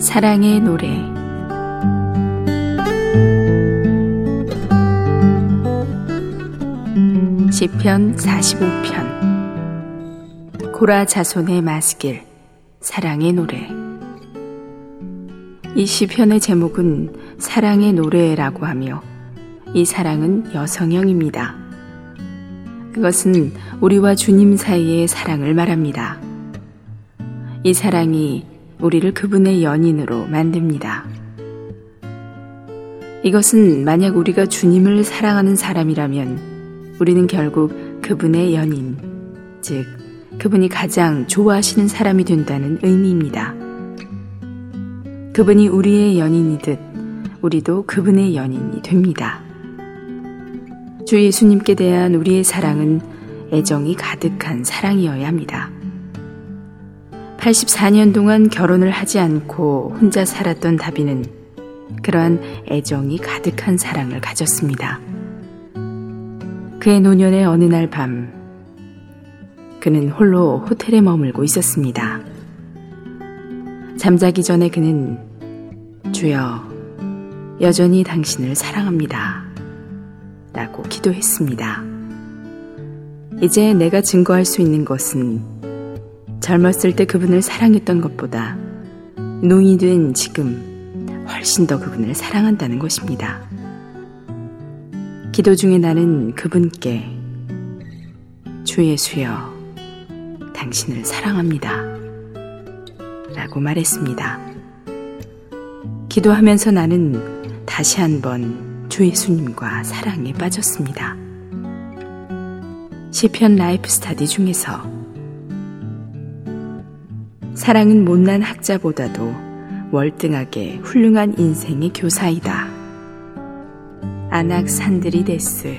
사랑의 노래 시편 45편 고라 자손의 마스길 사랑의 노래 이 시편의 제목은 사랑의 노래라고 하며 이 사랑은 여성형입니다. 그것은 우리와 주님 사이의 사랑을 말합니다. 이 사랑이 우리를 그분의 연인으로 만듭니다. 이것은 만약 우리가 주님을 사랑하는 사람이라면 우리는 결국 그분의 연인, 즉, 그분이 가장 좋아하시는 사람이 된다는 의미입니다. 그분이 우리의 연인이듯 우리도 그분의 연인이 됩니다. 주 예수님께 대한 우리의 사랑은 애정이 가득한 사랑이어야 합니다. 84년 동안 결혼을 하지 않고 혼자 살았던 다비는 그러한 애정이 가득한 사랑을 가졌습니다. 그의 노년의 어느 날 밤, 그는 홀로 호텔에 머물고 있었습니다. 잠자기 전에 그는 주여, 여전히 당신을 사랑합니다. 라고 기도했습니다. 이제 내가 증거할 수 있는 것은 젊었을 때 그분을 사랑했던 것보다 노인이 된 지금 훨씬 더 그분을 사랑한다는 것입니다. 기도 중에 나는 그분께 주 예수여 당신을 사랑합니다. 라고 말했습니다. 기도하면서 나는 다시 한번 주 예수님과 사랑에 빠졌습니다. 시편 Life Study 중에서 사랑은 못난 학자보다도 월등하게 훌륭한 인생의 교사이다. 아낙산드리데스